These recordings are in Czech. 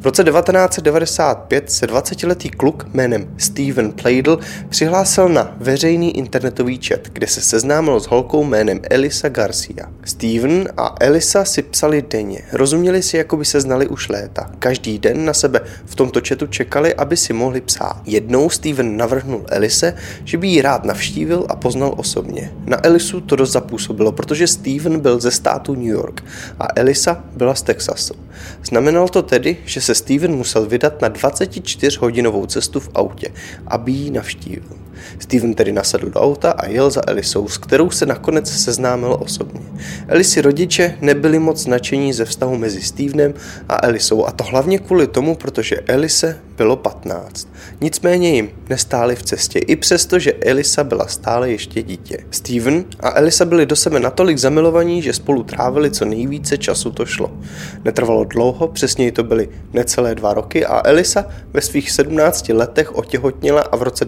V roce 1995 se 20-letý kluk jménem Steven Pladle přihlásil na veřejný internetový chat, kde se seznámil s holkou jménem Elisa Garcia. Steven a Elisa si psali denně, rozuměli si, jako by se znali už léta. Každý den na sebe v tomto chatu čekali, aby si mohli psát. Jednou Steven navrhnul Elise, že by ji rád navštívil a poznal osobně. Na Elisu to dost zapůsobilo, protože Steven byl ze státu New York a Elisa byla z Texasu. Znamenalo to tedy, že se se Steven musel vydat na 24-hodinovou cestu v autě, aby ji navštívil. Steven tedy nasedl do auta a jel za Elisou, s kterou se nakonec seznámil osobně. Elisi rodiče nebyli moc nadšení ze vztahu mezi Stevenem a Elisou a to hlavně kvůli tomu, protože Elise bylo 15. Nicméně jim nestáli v cestě, i přesto, že Elisa byla stále ještě dítě. Steven a Elisa byli do sebe natolik zamilovaní, že spolu trávili co nejvíce času to šlo. Netrvalo dlouho, přesněji to byly necelé dva roky a Elisa ve svých 17 letech otěhotnila a v roce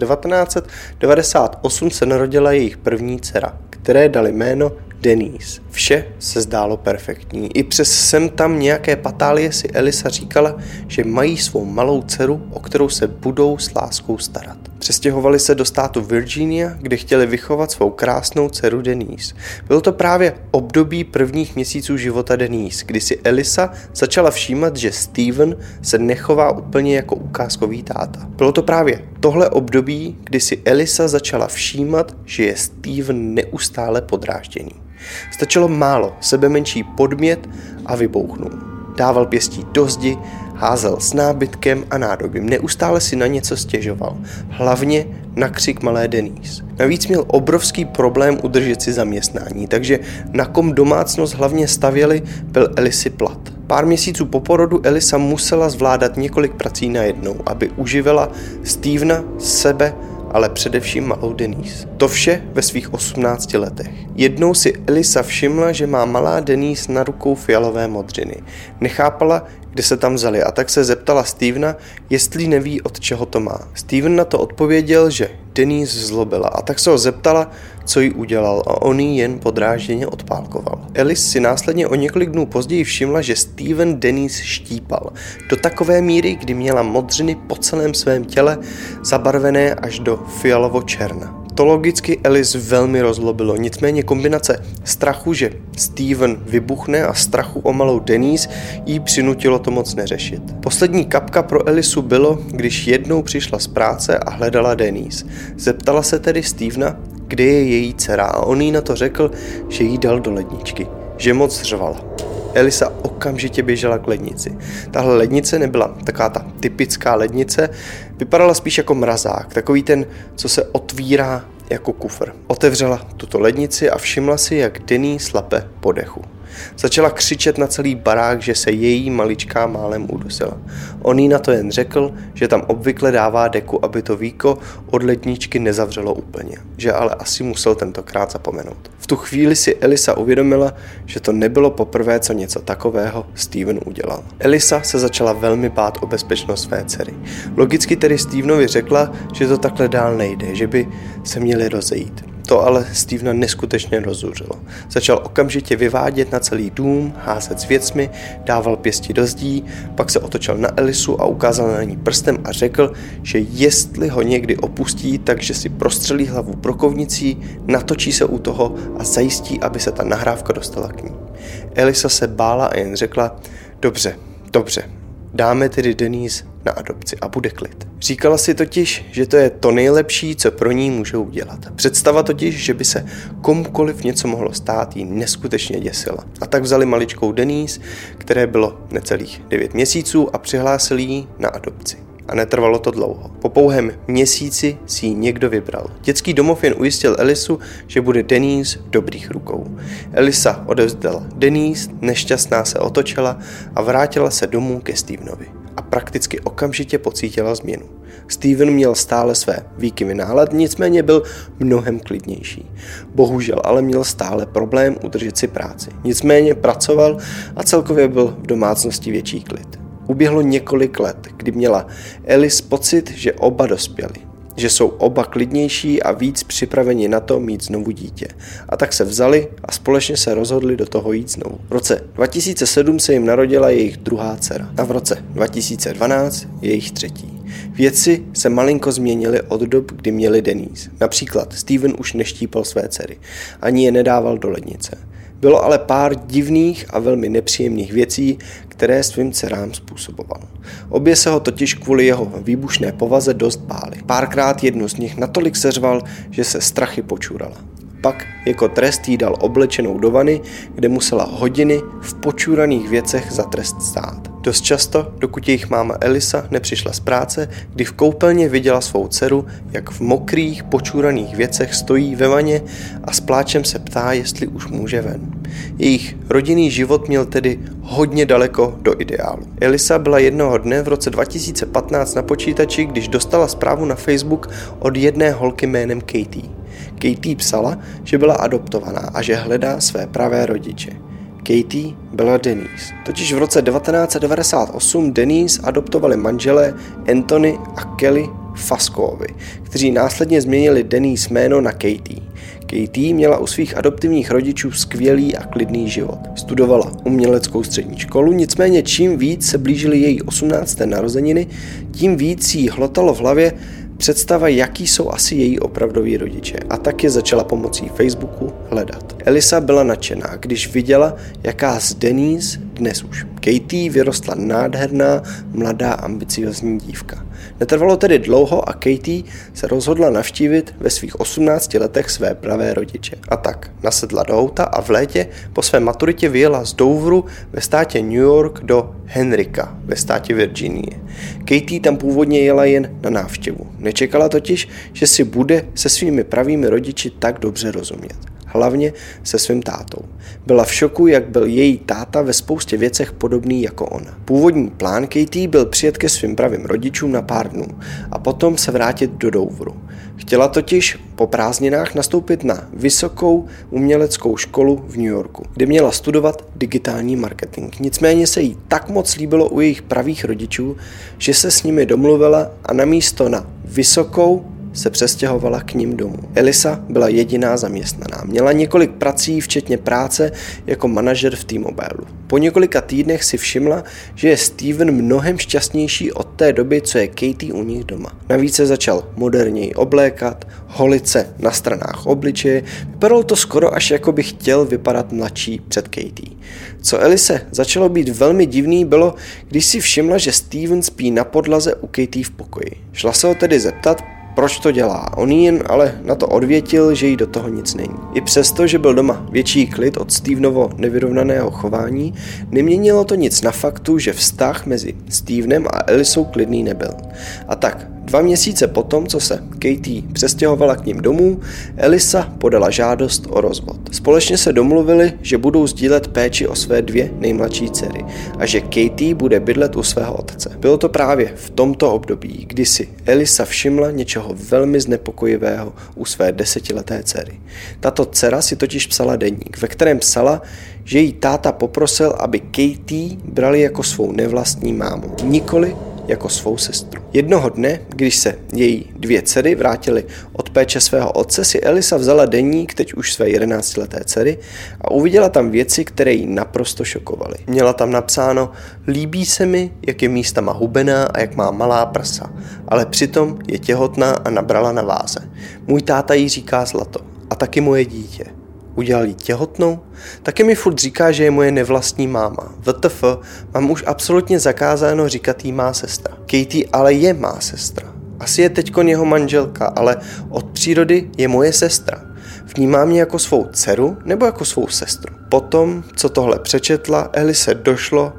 1998 se narodila jejich první dcera, které dali jméno Denise. Vše se zdálo perfektní. I přes sem tam nějaké patálie si Elisa říkala, že mají svou malou dceru, o kterou se budou s láskou starat. Přestěhovali se do státu Virginia, kde chtěli vychovat svou krásnou dceru Denise. Bylo to právě období prvních měsíců života Denise, kdy si Elisa začala všímat, že Steven se nechová úplně jako ukázkový táta. Bylo to právě tohle období, kdy si Elisa začala všímat, že je Steven neustále podrážděný. Stačilo málo, sebe menší podmět a vybouchnul. Dával pěstí do zdi, házel s nábytkem a nádobím, neustále si na něco stěžoval, hlavně na křik malé Denise. Navíc měl obrovský problém udržet si zaměstnání, takže na kom domácnost hlavně stavěli, byl Elisy plat. Pár měsíců po porodu Elisa musela zvládat několik prací najednou, aby uživila Stevena, sebe ale především malou Denise. To vše ve svých 18 letech. Jednou si Elisa všimla, že má malá Denise na rukou fialové modřiny. Nechápala, kde se tam vzali a tak se zeptala Stevena, jestli neví, od čeho to má. Steven na to odpověděl, že Denise zlobila a tak se ho zeptala, co jí udělal a on jí jen podrážděně odpálkoval. Alice si následně o několik dnů později všimla, že Steven Denise štípal do takové míry, kdy měla modřiny po celém svém těle zabarvené až do fialovo-černa. To logicky Alice velmi rozlobilo, nicméně kombinace strachu, že Steven vybuchne a strachu o malou Denise jí přinutilo to moc neřešit. Poslední kapka pro Elisu bylo, když jednou přišla z práce a hledala Denise. Zeptala se tedy Stevena, kde je její dcera a on jí na to řekl, že jí dal do ledničky, že moc řvala. Elisa okamžitě běžela k lednici. Tahle lednice nebyla taková ta typická lednice, vypadala spíš jako mrazák, takový ten, co se otvírá jako kufr. Otevřela tuto lednici a všimla si, jak Denny slape po dechu. Začala křičet na celý barák, že se její maličká málem udusila. On jí na to jen řekl, že tam obvykle dává deku, aby to víko od ledničky nezavřelo úplně, že ale asi musel tentokrát zapomenout. V tu chvíli si Elisa uvědomila, že to nebylo poprvé, co něco takového Steven udělal. Elisa se začala velmi bát o bezpečnost své dcery. Logicky tedy Stevenovi řekla, že to takhle dál nejde, že by se měli rozejít. To ale Stevena neskutečně rozuřilo. Začal okamžitě vyvádět na celý dům, házet s věcmi, dával pěsti do zdí, pak se otočil na Elisu a ukázal na ní prstem a řekl, že jestli ho někdy opustí, takže si prostřelí hlavu brokovnicí, natočí se u toho a zajistí, aby se ta nahrávka dostala k ní. Elisa se bála a jen řekla, dobře, dobře, dáme tedy Denise na adopci a bude klid. Říkala si totiž, že to je to nejlepší, co pro ní může udělat. Představa totiž, že by se komukoliv něco mohlo stát, jí neskutečně děsila. A tak vzali maličkou Denise, které bylo necelých 9 měsíců a přihlásili ji na adopci a netrvalo to dlouho. Po pouhém měsíci si ji někdo vybral. Dětský domov jen ujistil Elisu, že bude Denise v dobrých rukou. Elisa odevzdala Denise, nešťastná se otočila a vrátila se domů ke Stevenovi a prakticky okamžitě pocítila změnu. Steven měl stále své výkyvy nálad, nicméně byl mnohem klidnější. Bohužel ale měl stále problém udržet si práci. Nicméně pracoval a celkově byl v domácnosti větší klid. Uběhlo několik let, kdy měla Alice pocit, že oba dospěli že jsou oba klidnější a víc připraveni na to mít znovu dítě. A tak se vzali a společně se rozhodli do toho jít znovu. V roce 2007 se jim narodila jejich druhá dcera a v roce 2012 jejich třetí. Věci se malinko změnily od dob, kdy měli Denise. Například Steven už neštípal své dcery, ani je nedával do lednice. Bylo ale pár divných a velmi nepříjemných věcí, které svým dcerám způsoboval. Obě se ho totiž kvůli jeho výbušné povaze dost báli. Párkrát jednu z nich natolik seřval, že se strachy počurala. Pak jako trest jí dal oblečenou do vany, kde musela hodiny v počuraných věcech za trest stát. Dost často, dokud jejich máma Elisa nepřišla z práce, kdy v koupelně viděla svou dceru, jak v mokrých, počuraných věcech stojí ve vaně a s pláčem se ptá, jestli už může ven. Jejich rodinný život měl tedy hodně daleko do ideálu. Elisa byla jednoho dne v roce 2015 na počítači, když dostala zprávu na Facebook od jedné holky jménem Katie. Katie psala, že byla adoptovaná a že hledá své pravé rodiče. Katie byla Denise. Totiž v roce 1998 Denise adoptovali manželé Anthony a Kelly Faskovi, kteří následně změnili Denise jméno na Katie. Katie měla u svých adoptivních rodičů skvělý a klidný život. Studovala uměleckou střední školu, nicméně čím víc se blížily její 18. narozeniny, tím víc jí hlotalo v hlavě, představa, jaký jsou asi její opravdoví rodiče a tak je začala pomocí Facebooku hledat. Elisa byla nadšená, když viděla, jaká z Denise, dnes už Katie, vyrostla nádherná, mladá, ambiciozní dívka. Netrvalo tedy dlouho a Katie se rozhodla navštívit ve svých 18 letech své pravé rodiče. A tak nasedla do auta a v létě po své maturitě vyjela z Douvru ve státě New York do Henrika ve státě Virginie. Katie tam původně jela jen na návštěvu. Nečekala totiž, že si bude se svými pravými rodiči tak dobře rozumět hlavně se svým tátou. Byla v šoku, jak byl její táta ve spoustě věcech podobný jako ona. Původní plán Katie byl přijet ke svým pravým rodičům na pár dnů a potom se vrátit do Douvru. Chtěla totiž po prázdninách nastoupit na vysokou uměleckou školu v New Yorku, kde měla studovat digitální marketing. Nicméně se jí tak moc líbilo u jejich pravých rodičů, že se s nimi domluvila a na místo na vysokou se přestěhovala k ním domů. Elisa byla jediná zaměstnaná. Měla několik prací, včetně práce jako manažer v T-Mobile. Po několika týdnech si všimla, že je Steven mnohem šťastnější od té doby, co je Katie u nich doma. Navíc se začal moderněji oblékat, holit se na stranách obličeje. Vypadalo to skoro až jako by chtěl vypadat mladší před Katie. Co Elise začalo být velmi divný bylo, když si všimla, že Steven spí na podlaze u Katie v pokoji. Šla se ho tedy zeptat, proč to dělá. On jen ale na to odvětil, že jí do toho nic není. I přesto, že byl doma větší klid od Stevenovo nevyrovnaného chování, neměnilo to nic na faktu, že vztah mezi Stevenem a Elisou klidný nebyl. A tak Dva měsíce potom, co se Katie přestěhovala k ním domů, Elisa podala žádost o rozvod. Společně se domluvili, že budou sdílet péči o své dvě nejmladší dcery a že Katie bude bydlet u svého otce. Bylo to právě v tomto období, kdy si Elisa všimla něčeho velmi znepokojivého u své desetileté dcery. Tato dcera si totiž psala deník, ve kterém psala, že jí táta poprosil, aby Katie brali jako svou nevlastní mámu, nikoli jako svou sestru. Jednoho dne, když se její dvě dcery vrátily od péče svého otce, si Elisa vzala deník, teď už své 11-leté dcery, a uviděla tam věci, které ji naprosto šokovaly. Měla tam napsáno, líbí se mi, jak je místama hubená a jak má malá prsa, ale přitom je těhotná a nabrala na váze. Můj táta jí říká zlato a taky moje dítě udělal jí těhotnou, taky mi furt říká, že je moje nevlastní máma. VTF, mám už absolutně zakázáno říkat jí má sestra. Katie ale je má sestra. Asi je teďkon jeho manželka, ale od přírody je moje sestra. Vnímá mě jako svou dceru nebo jako svou sestru. Potom, co tohle přečetla, Eli se došlo,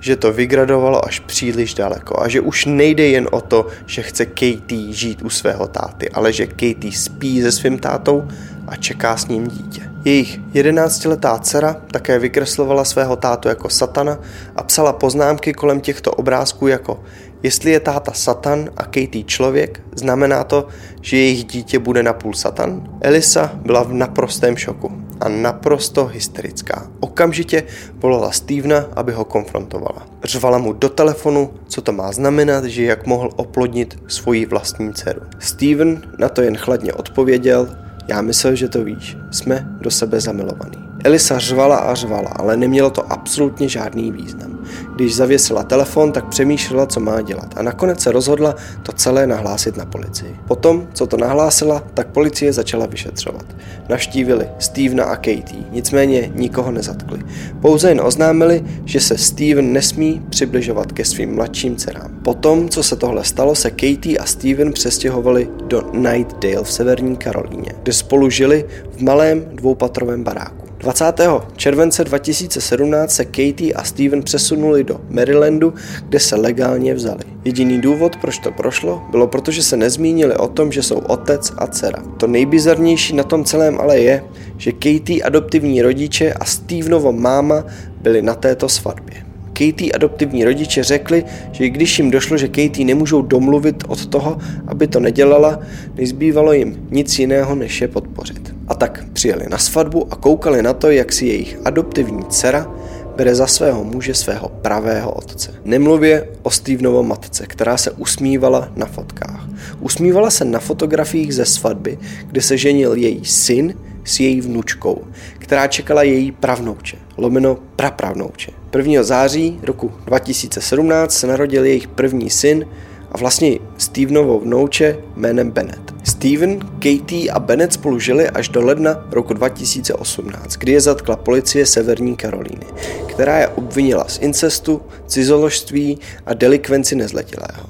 že to vygradovalo až příliš daleko a že už nejde jen o to, že chce Katie žít u svého táty, ale že Katie spí se svým tátou a čeká s ním dítě. Jejich jedenáctiletá dcera také vykreslovala svého tátu jako satana a psala poznámky kolem těchto obrázků jako Jestli je táta Satan a Katie člověk, znamená to, že jejich dítě bude napůl Satan? Elisa byla v naprostém šoku a naprosto hysterická. Okamžitě volala Stevena, aby ho konfrontovala. Řvala mu do telefonu, co to má znamenat, že jak mohl oplodnit svoji vlastní dceru. Steven na to jen chladně odpověděl, já myslel, že to víš, jsme do sebe zamilovaní. Elisa řvala a řvala, ale nemělo to absolutně žádný význam. Když zavěsila telefon, tak přemýšlela, co má dělat a nakonec se rozhodla to celé nahlásit na policii. Potom, co to nahlásila, tak policie začala vyšetřovat. Navštívili Stevena a Katie, nicméně nikoho nezatkli. Pouze jen oznámili, že se Steven nesmí přibližovat ke svým mladším dcerám. Potom, co se tohle stalo, se Katie a Steven přestěhovali do Nightdale v severní Karolíně, kde spolu žili v malém dvoupatrovém baráku. 20. července 2017 se Katie a Steven přesunuli do Marylandu, kde se legálně vzali. Jediný důvod, proč to prošlo, bylo protože se nezmínili o tom, že jsou otec a dcera. To nejbizarnější na tom celém ale je, že Katie adoptivní rodiče a Stevenovo máma byli na této svatbě. Katie adoptivní rodiče řekli, že i když jim došlo, že Katie nemůžou domluvit od toho, aby to nedělala, nezbývalo jim nic jiného, než je podpořit. A tak přijeli na svatbu a koukali na to, jak si jejich adoptivní dcera bere za svého muže svého pravého otce. Nemluvě o Stevenovo matce, která se usmívala na fotkách. Usmívala se na fotografiích ze svatby, kde se ženil její syn s její vnučkou, která čekala její pravnouče, lomeno prapravnouče. 1. září roku 2017 se narodil jejich první syn a vlastně Stevenovo vnouče jménem Bennett. Steven, Katie a Bennett spolu žili až do ledna roku 2018, kdy je zatkla policie Severní Karolíny, která je obvinila z incestu, cizoložství a delikvenci nezletilého.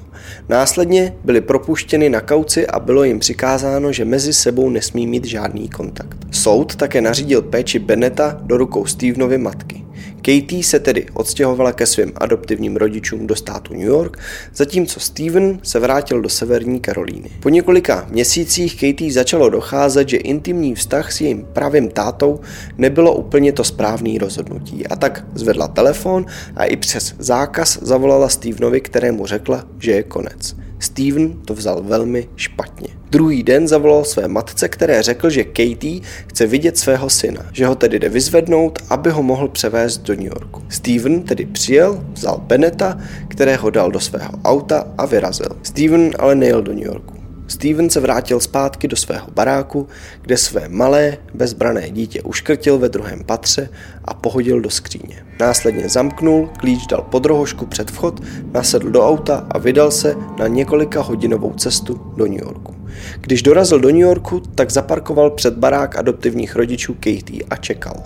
Následně byli propuštěni na kauci a bylo jim přikázáno, že mezi sebou nesmí mít žádný kontakt. Soud také nařídil péči Beneta do rukou Stevenovy matky. Katie se tedy odstěhovala ke svým adoptivním rodičům do státu New York, zatímco Steven se vrátil do severní Karolíny. Po několika měsících Katie začalo docházet, že intimní vztah s jejím pravým tátou nebylo úplně to správné rozhodnutí a tak zvedla telefon a i přes zákaz zavolala Stevenovi, kterému řekla, že je konec. Steven to vzal velmi špatně. Druhý den zavolal své matce, které řekl, že Katie chce vidět svého syna, že ho tedy jde vyzvednout, aby ho mohl převést do New Yorku. Steven tedy přijel, vzal Beneta, kterého dal do svého auta a vyrazil. Steven ale nejel do New Yorku. Steven se vrátil zpátky do svého baráku, kde své malé, bezbrané dítě uškrtil ve druhém patře a pohodil do skříně. Následně zamknul, klíč dal pod rohošku před vchod, nasedl do auta a vydal se na několika hodinovou cestu do New Yorku. Když dorazil do New Yorku, tak zaparkoval před barák adoptivních rodičů Katie a čekal.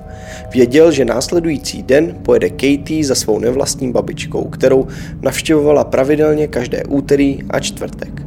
Věděl, že následující den pojede Katie za svou nevlastní babičkou, kterou navštěvovala pravidelně každé úterý a čtvrtek.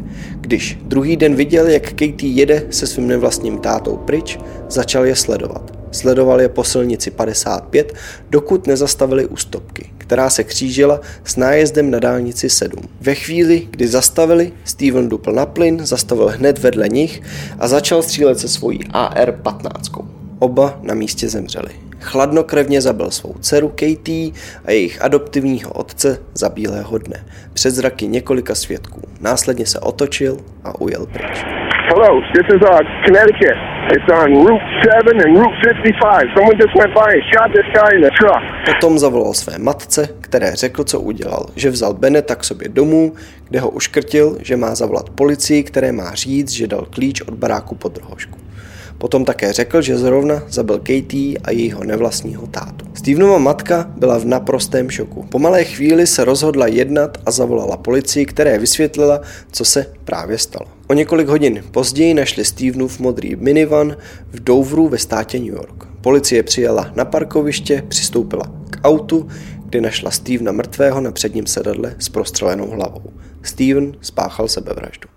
Když druhý den viděl, jak Katie jede se svým nevlastním tátou pryč, začal je sledovat. Sledoval je po silnici 55, dokud nezastavili u stopky, která se křížila s nájezdem na dálnici 7. Ve chvíli, kdy zastavili, Steven dupl na plyn, zastavil hned vedle nich a začal střílet se svojí AR-15. Oba na místě zemřeli. Chladnokrevně zabil svou dceru Katie a jejich adoptivního otce za bílého dne. Před zraky několika svědků. Následně se otočil a ujel pryč. Hello, this is uh, Connecticut. It's on Route 7 and Route 55. Someone just went by and shot this guy in the truck. Potom zavolal své matce, které řekl, co udělal. Že vzal Beneta k sobě domů, kde ho uškrtil, že má zavolat policii, které má říct, že dal klíč od baráku pod rohošku. Potom také řekl, že zrovna zabil Katie a jejího nevlastního tátu. Stevenova matka byla v naprostém šoku. Po malé chvíli se rozhodla jednat a zavolala policii, které vysvětlila, co se právě stalo. O několik hodin později našli Stevenův modrý minivan v Douvru ve státě New York. Policie přijela na parkoviště, přistoupila k autu, kde našla Stevena mrtvého na předním sedadle s prostřelenou hlavou. Steven spáchal sebevraždu.